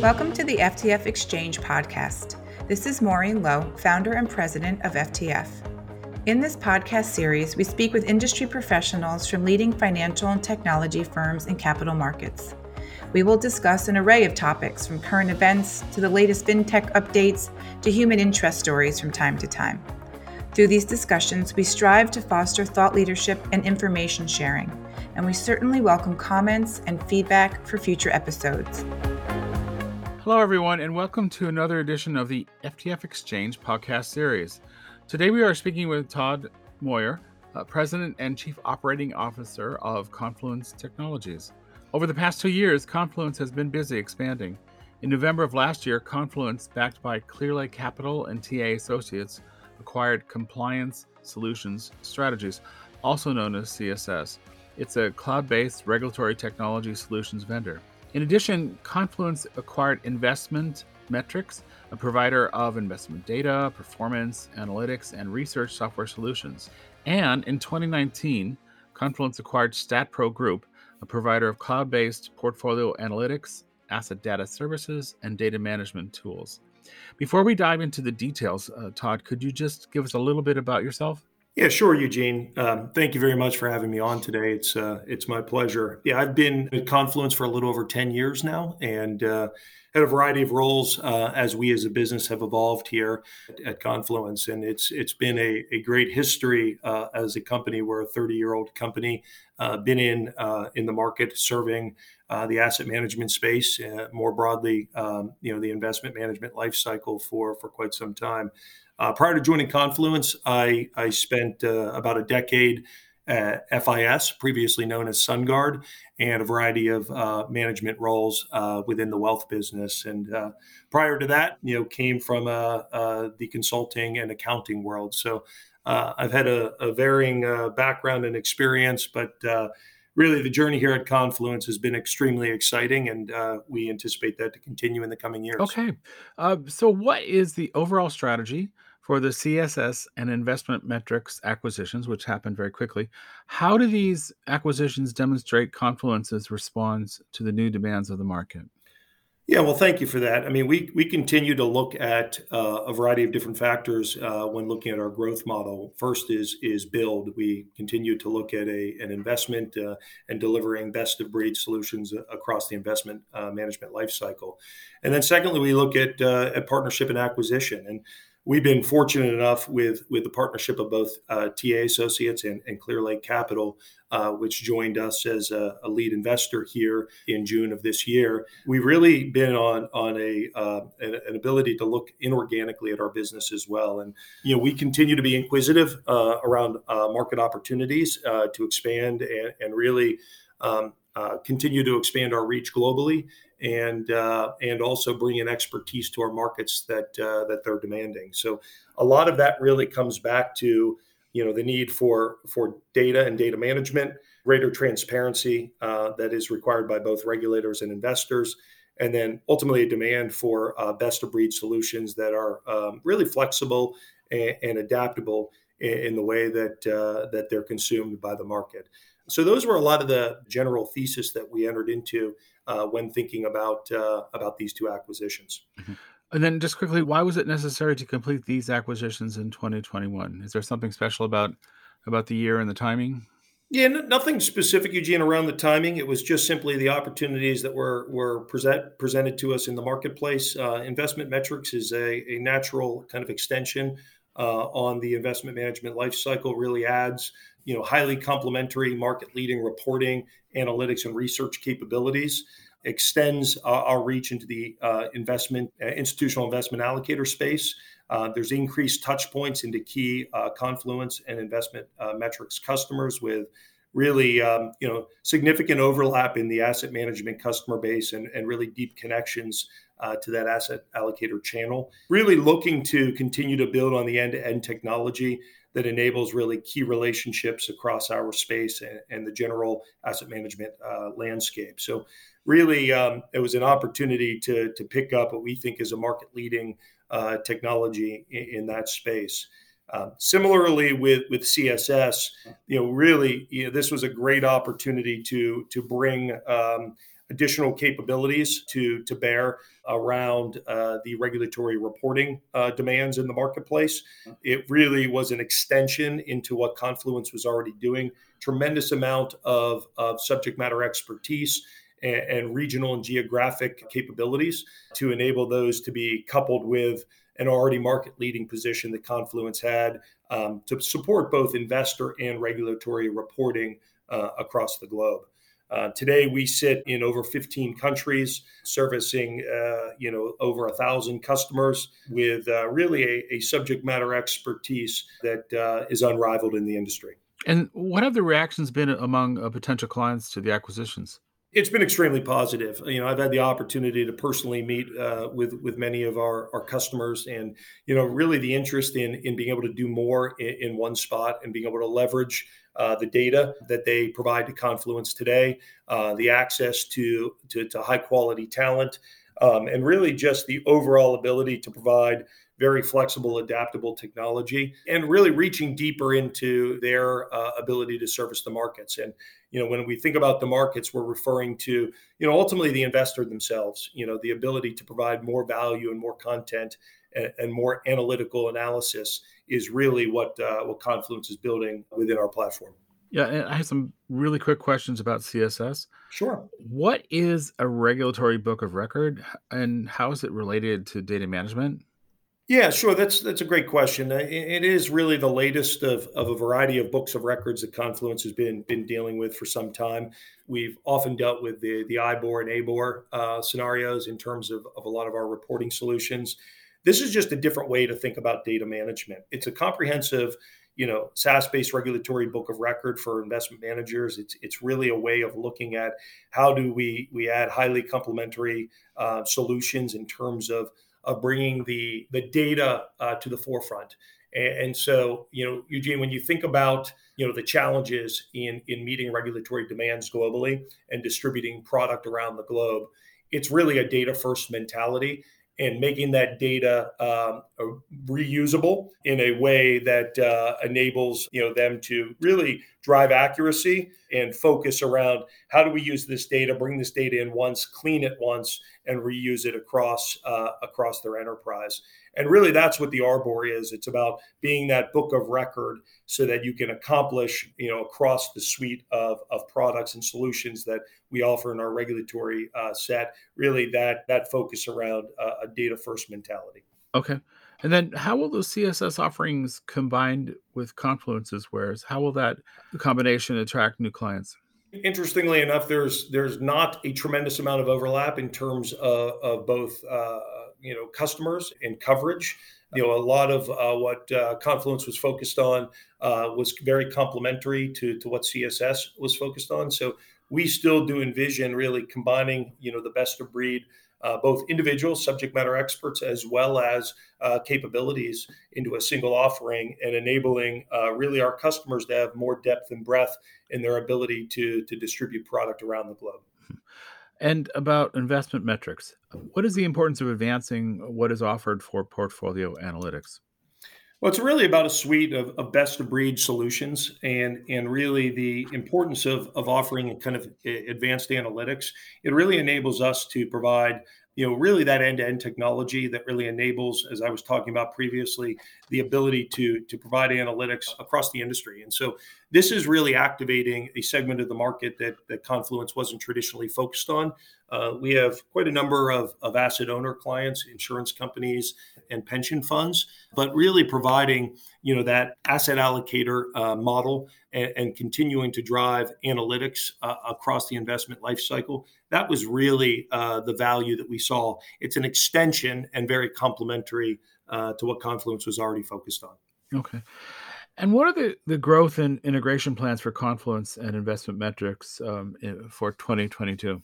Welcome to the FTF Exchange podcast. This is Maureen Lowe, founder and president of FTF. In this podcast series, we speak with industry professionals from leading financial and technology firms and capital markets. We will discuss an array of topics from current events to the latest fintech updates to human interest stories from time to time. Through these discussions, we strive to foster thought leadership and information sharing, and we certainly welcome comments and feedback for future episodes. Hello, everyone, and welcome to another edition of the FTF Exchange podcast series. Today, we are speaking with Todd Moyer, uh, President and Chief Operating Officer of Confluence Technologies. Over the past two years, Confluence has been busy expanding. In November of last year, Confluence, backed by Clearlake Capital and TA Associates, acquired Compliance Solutions Strategies, also known as CSS. It's a cloud based regulatory technology solutions vendor. In addition, Confluence acquired Investment Metrics, a provider of investment data, performance, analytics, and research software solutions. And in 2019, Confluence acquired StatPro Group, a provider of cloud based portfolio analytics, asset data services, and data management tools. Before we dive into the details, uh, Todd, could you just give us a little bit about yourself? Yeah, sure, Eugene. Um, thank you very much for having me on today. It's uh, it's my pleasure. Yeah, I've been at Confluence for a little over ten years now, and uh, had a variety of roles uh, as we as a business have evolved here at, at Confluence, and it's it's been a, a great history uh, as a company. We're a thirty year old company, uh, been in uh, in the market serving the asset management space more broadly, um, you know, the investment management life cycle for for quite some time. Uh, prior to joining Confluence, I, I spent uh, about a decade at FIS, previously known as SunGard, and a variety of uh, management roles uh, within the wealth business. And uh, prior to that, you know, came from uh, the consulting and accounting world. So I've had a, a varying background and experience, but really the journey here at Confluence has been extremely exciting, and uh, we anticipate that to continue in the coming years. Okay. Uh, so, what is the overall strategy for the CSS and investment metrics acquisitions, which happened very quickly. How do these acquisitions demonstrate Confluence's response to the new demands of the market? Yeah, well, thank you for that. I mean, we we continue to look at uh, a variety of different factors uh, when looking at our growth model. First is is build. We continue to look at a an investment uh, and delivering best of breed solutions across the investment uh, management lifecycle, and then secondly, we look at uh, at partnership and acquisition. And we've been fortunate enough with with the partnership of both uh, TA Associates and, and Clearlake Capital, uh, which joined us as a, a, lead investor here in June of this year. We've really been on on a uh, an, an, ability to look inorganically at our business as well, and you know we continue to be inquisitive uh, around uh, market opportunities uh, to expand and, and really. Um, uh, continue to expand our reach globally and uh, and also bring in expertise to our markets that uh, that they're demanding. So a lot of that really comes back to you know the need for for data and data management, greater transparency uh, that is required by both regulators and investors, and then ultimately a demand for uh, best of breed solutions that are um, really flexible and, and adaptable in, in, the way that uh, that they're consumed by the market. So those were a lot of the general thesis that we entered into uh, when thinking about uh, about these two acquisitions. Mm-hmm. And then, just quickly, why was it necessary to complete these acquisitions in 2021? Is there something special about about the year and the timing? Yeah, nothing specific, Eugene, around the timing. It was just simply the opportunities that were were present, presented to us in the marketplace. Uh, investment metrics is a, a natural kind of extension on the investment management lifecycle. Really adds you know highly complementary market leading reporting analytics and research capabilities extends uh, our reach into the uh, investment uh, institutional investment allocator space uh, there's increased touch points into key uh, confluence and investment uh, metrics customers with really um, you know significant overlap in the asset management customer base and, and really deep connections uh, to that asset allocator channel. Really looking to continue to build on the end to end technology that enables really key relationships across our space and, and the general asset management uh, landscape. So, really, um, it was an opportunity to, to pick up what we think is a market leading uh, technology in, in, that space. Um, similarly, with with CSS, you know, really, you know, this was a great opportunity to to bring um, additional capabilities to to bear around uh, the regulatory reporting uh, demands in the marketplace. It really was an extension into what Confluence was already doing. Tremendous amount of, of subject matter expertise and, and regional and geographic capabilities to enable those to be coupled with an already market leading position that Confluence had um, to support both investor and regulatory reporting uh, across the globe. Uh, today, we sit in over 15 countries, servicing uh, you know over a thousand customers with uh, really a, a, subject matter expertise that uh, is unrivaled in the industry. And what have the reactions been among uh, potential clients to the acquisitions? It's been extremely positive. You know, I've had the opportunity to personally meet uh, with with many of our, our customers, and you know, really the interest in in being able to do more in, in one spot and being able to leverage uh, the data that they provide to Confluence today, uh, the access to to, to high quality talent, um, and really just the overall ability to provide very flexible, adaptable technology, and really reaching deeper into their uh, ability to service the markets. And you know, when we think about the markets, we're referring to you know ultimately the investor themselves. You know, the ability to provide more value and more content and, and more analytical analysis is really what uh, what Confluence is building within our platform. Yeah, and I have some really quick questions about CSS. Sure. What is a regulatory book of record, and how is it related to data management? Yeah, sure. That's that's a great question. Uh, it is really the latest of, of a variety of books of records that Confluence has been been dealing with for some time. We've often dealt with the the IBOR and ABOR uh, scenarios in terms of, of a lot of our reporting solutions. This is just a different way to think about data management. It's a comprehensive, you know, SaaS-based regulatory book of record for investment managers. It's it's really a way of looking at how do we we add highly complementary uh, solutions in terms of of bringing the the data uh, to the forefront. And, and, so, you know, Eugene, when you think about you know the challenges in in meeting regulatory demands globally and distributing product around the globe, it's really a data first mentality and making that data um, reusable in a way that uh, enables you know them to really drive accuracy and focus around how do we use this data, bring this data in once, clean it once, and reuse it across uh, across their enterprise. And really, that's what the RBOR is. It's about being that book of record so that you can accomplish, you know, across the suite of, of products and solutions that we offer in our regulatory uh, set. Really, that that focus around uh, a data first mentality. Okay. And then how will those CSS offerings combined with Confluence's wares, how will that combination attract new clients? Interestingly enough, there's there's not a tremendous amount of overlap in terms of, of both uh, you know customers and coverage. You know, a lot of uh, what uh, Confluence was focused on uh, was very complementary to to what CSS was focused on. So we still do envision really combining you know the best of breed uh, both individual subject matter experts as well as uh, capabilities into a single offering and enabling really our customers to have more depth and breadth in their ability to, to distribute product around the globe. And about investment metrics, what is the importance of advancing what is offered for portfolio analytics? Well, it's really about a suite of, of best of breed solutions and, and really the importance of, of offering kind of advanced analytics. It really enables us to provide you know really that end-to-end technology that really enables as i was talking about previously the ability to to provide analytics across the industry and so this is really activating a segment of the market that that confluence wasn't traditionally focused on uh, we have quite a number of, of asset owner clients insurance companies and pension funds but really providing you know that asset allocator uh, model and, and, continuing to drive analytics uh, across the investment lifecycle. that was really uh, the value that we saw. It's an extension and very complementary uh, to what Confluence was already focused on. Okay. And what are the, the growth and integration plans for Confluence and investment metrics um, for 2022?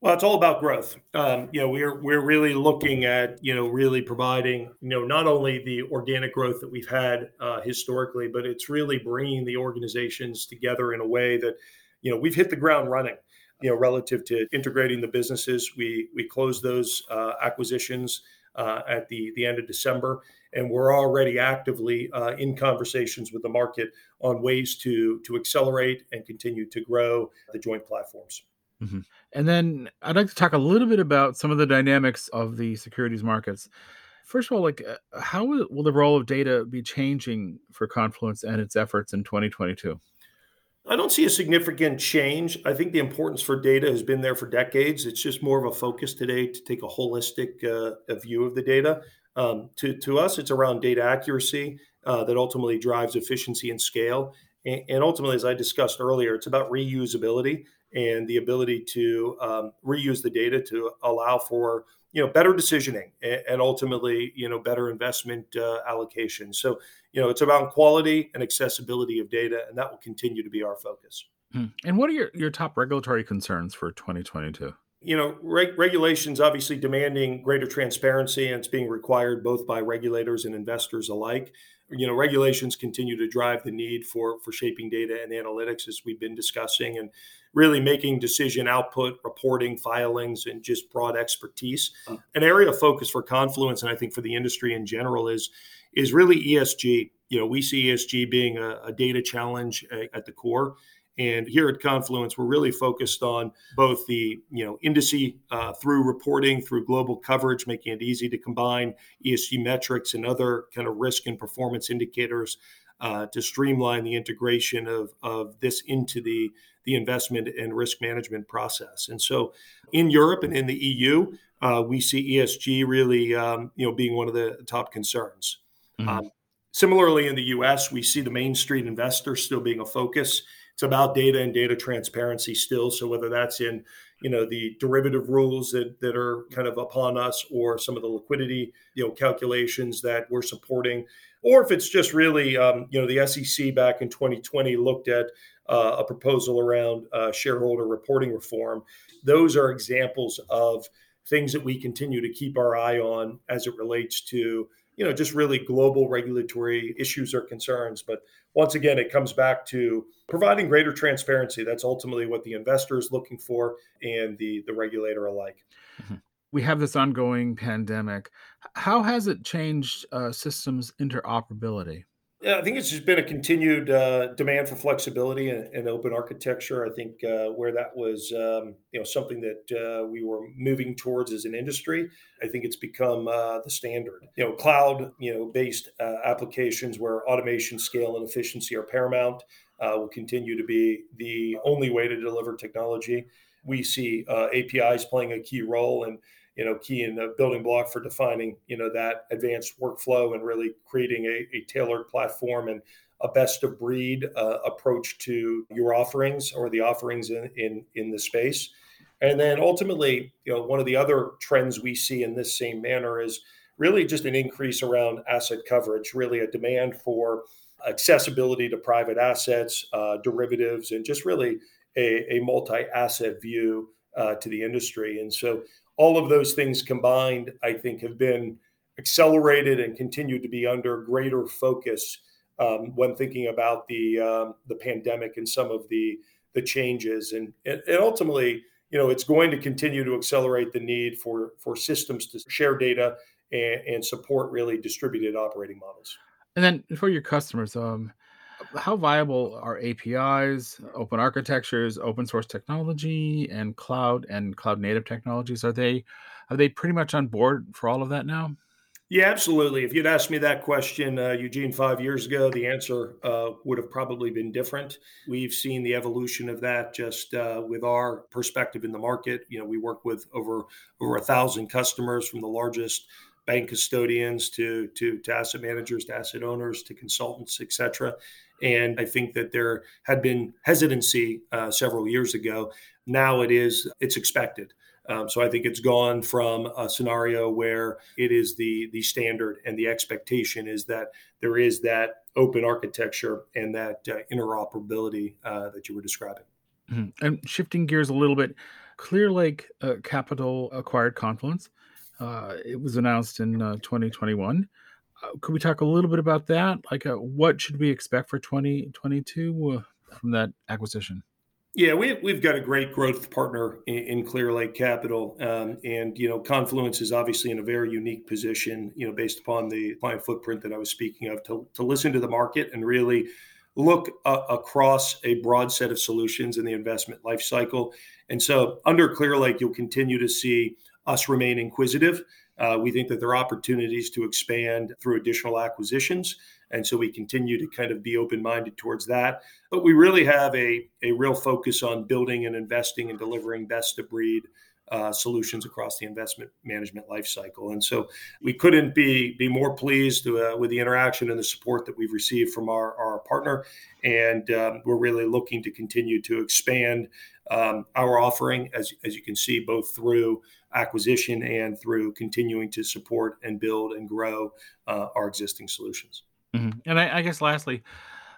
Well, it's all about growth. Um, you know, we're we're really looking at you know really providing you know not only the organic growth that we've had uh, historically, but it's really bringing the organizations together in a way that you know we've hit the ground running you know, relative to integrating the businesses. We we closed those uh, acquisitions uh, at the the end of December, and we're already actively uh, in conversations with the market on ways to to accelerate and continue to grow the joint platforms. Mm-hmm. And then I'd like to talk a little bit about some of the dynamics of the securities markets. First of all, like uh, how will the role of data be changing for Confluence and its efforts in 2022? I don't see a significant change. I think the importance for data has been there for decades. It's just more of a focus today to take a holistic uh, view of the data. Um, to, to us, it's around data accuracy uh, that ultimately drives efficiency and scale. And, and, ultimately, as I discussed earlier, it's about reusability and the ability to um, reuse the data to allow for you know better decisioning and, and ultimately you know better investment uh, allocation. So you know it's about quality and accessibility of data, and that will continue to be our focus. Hmm. And what are your, your top regulatory concerns for 2022? You know, reg- regulations obviously demanding greater transparency, and it's being required both by regulators and investors alike. You know, regulations continue to drive the need for for shaping data and analytics, as we've been discussing, and really making decision output, reporting, filings, and just broad expertise. An area of focus for Confluence, and I think for the industry in general, is is really ESG. You know, we see ESG being a, a data challenge uh, at the core and here at Confluence, we're really focused on both the you know indice uh, through reporting, through global coverage, making it easy to combine ESG metrics and other kind of risk and performance indicators uh, to streamline the integration of, of this into the, the investment and risk management process. And so in Europe and in the EU, uh, we see ESG really um, you know being one of the top concerns. Mm-hmm. Um, similarly, in the US, we see the Main Street investor still being a focus it's about data and data transparency still. So whether that's in you know the derivative rules that, that are kind of upon us or some of the liquidity you know calculations that we're supporting or if it's just really um, you know the sec back in 2020 looked at uh, a proposal around uh, shareholder reporting reform those are examples of things that we continue to keep our eye on as it relates to you know just really global regulatory issues or concerns but once again, it comes back to providing greater transparency. That's ultimately what the investor is looking for and the, the regulator alike. Mm-hmm. We have this ongoing pandemic. How has it changed uh, systems interoperability? Yeah, I think it's just been a continued uh, demand for flexibility and, and, open architecture. I think uh, where that was, um, you know, something that uh, we were moving towards as an industry. I think it's become uh, the standard. You know, cloud, you know, based uh, applications where automation, scale, and efficiency are paramount uh, will continue to be the only way to deliver technology. We see APIs playing a key role and you know, key in the building block for defining, you know, that advanced workflow and really creating a, a tailored platform and a best of breed uh, approach to your offerings or the offerings in, in, in the space. And then ultimately, you know, one of the other trends we see in this same manner is really just an increase around asset coverage, really a demand for accessibility to private assets, uh, derivatives, and just really a, a multi asset view uh, to the industry. And so all of those things combined, I think, have been accelerated and continue to be under greater focus um, when thinking about the um, the pandemic and some of the the changes. And, and ultimately, you know, it's going to continue to accelerate the need for for systems to share data and, and support really distributed operating models. And then for your customers, um, how viable are APIs, open architectures, open source technology, and cloud and cloud native technologies? Are they are they pretty much on board for all of that now? Yeah, absolutely. If you'd asked me that question, uh, Eugene, five years ago, the answer uh, would have probably been different. We've seen the evolution of that just uh, with our perspective in the market. You know, we work with over over a thousand customers from the largest bank custodians to, to, to asset managers, to asset owners, to consultants, et cetera. And I think that there had been hesitancy uh, several years ago. Now it is, it's expected. Um, so I think it's gone from a scenario where it is the the standard and the expectation is that there is that open architecture and that uh, interoperability uh, that you were describing. Mm-hmm. And shifting gears a little bit, Clearlake uh, Capital acquired Confluence. Uh, it was announced in uh, 2021. Uh, could we talk a little bit about that? Like, uh, what should we expect for 2022 uh, from that acquisition? Yeah, we, we've got a great growth partner in, in Clearlake Capital. Um, and, you know, Confluence is obviously in a very unique position, you know, based upon the client footprint that I was speaking of, to, to listen to the market and really look uh, across a broad set of solutions in the investment lifecycle. And so under Clearlake, you'll continue to see us remain inquisitive. Uh, we think that there are opportunities to expand through additional acquisitions. And so we continue to kind of be open minded towards that. But we really have a, a real focus on building and investing and delivering best of breed uh, solutions across the investment management lifecycle. And so we couldn't be be more pleased uh, with the interaction and the support that we've received from our, our partner. And um, we're really looking to continue to expand um, our offering, as, as you can see, both through acquisition and through continuing to support and build and grow uh, our existing solutions. Mm-hmm. And I, I guess lastly,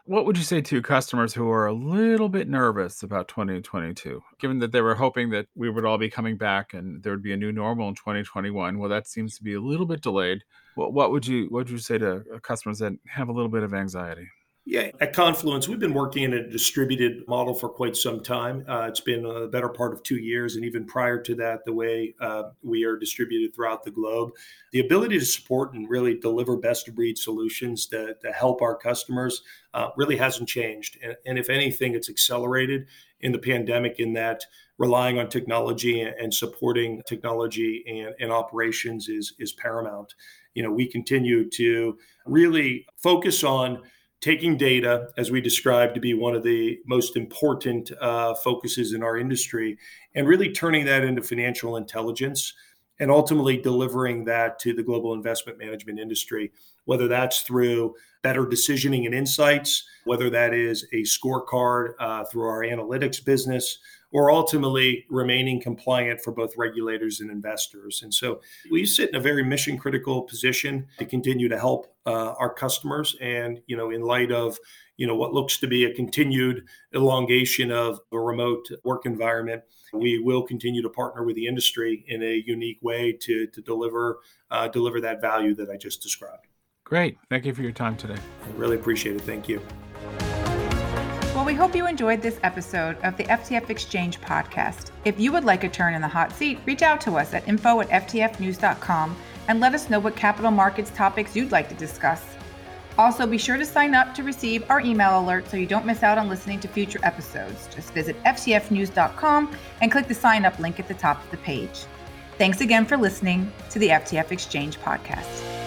what would you say to customers who are a little bit nervous about 2022, given that they were hoping that we would all be coming back and there would be a new normal in 2021? Well, that seems to be a little bit delayed. What, what would you what would you say to customers that have a little bit of anxiety? Yeah, at Confluence, we've been working in a distributed model for quite some time. Uh, it's been a better part of two years. And even prior to that, the way uh, we are distributed throughout the globe, the ability to support and really deliver best of breed solutions to, that help our customers uh, really hasn't changed. And, and, if anything, it's accelerated in the pandemic in that relying on technology and supporting technology and, and operations is, is paramount. You know, we continue to really focus on taking data, as we described to be one of the most important uh, focuses in our industry, and really turning that into financial intelligence and ultimately delivering that to the global investment management industry, whether that's through better decisioning and insights, whether that is a scorecard uh, through our analytics business, or ultimately remaining compliant for both regulators and investors. And so we sit in a very mission critical position to continue to help uh, our customers. And, you know, in light of, you know, what looks to be a continued elongation of a remote work environment, we will continue to partner with the industry in a unique way to, to deliver uh, deliver that value that I just described. Great. Thank you for your time today. I really appreciate it. Thank you. Well, we hope you enjoyed this episode of the FTF Exchange podcast. If you would like a turn in the hot seat, reach out to us at info at ftfnews.com and let us know what capital markets topics you'd like to discuss. Also, be sure to sign up to receive our email alert so you don't miss out on listening to future episodes. Just visit ftfnews.com and click the sign up link at the top of the page. Thanks again for listening to the FTF Exchange podcast.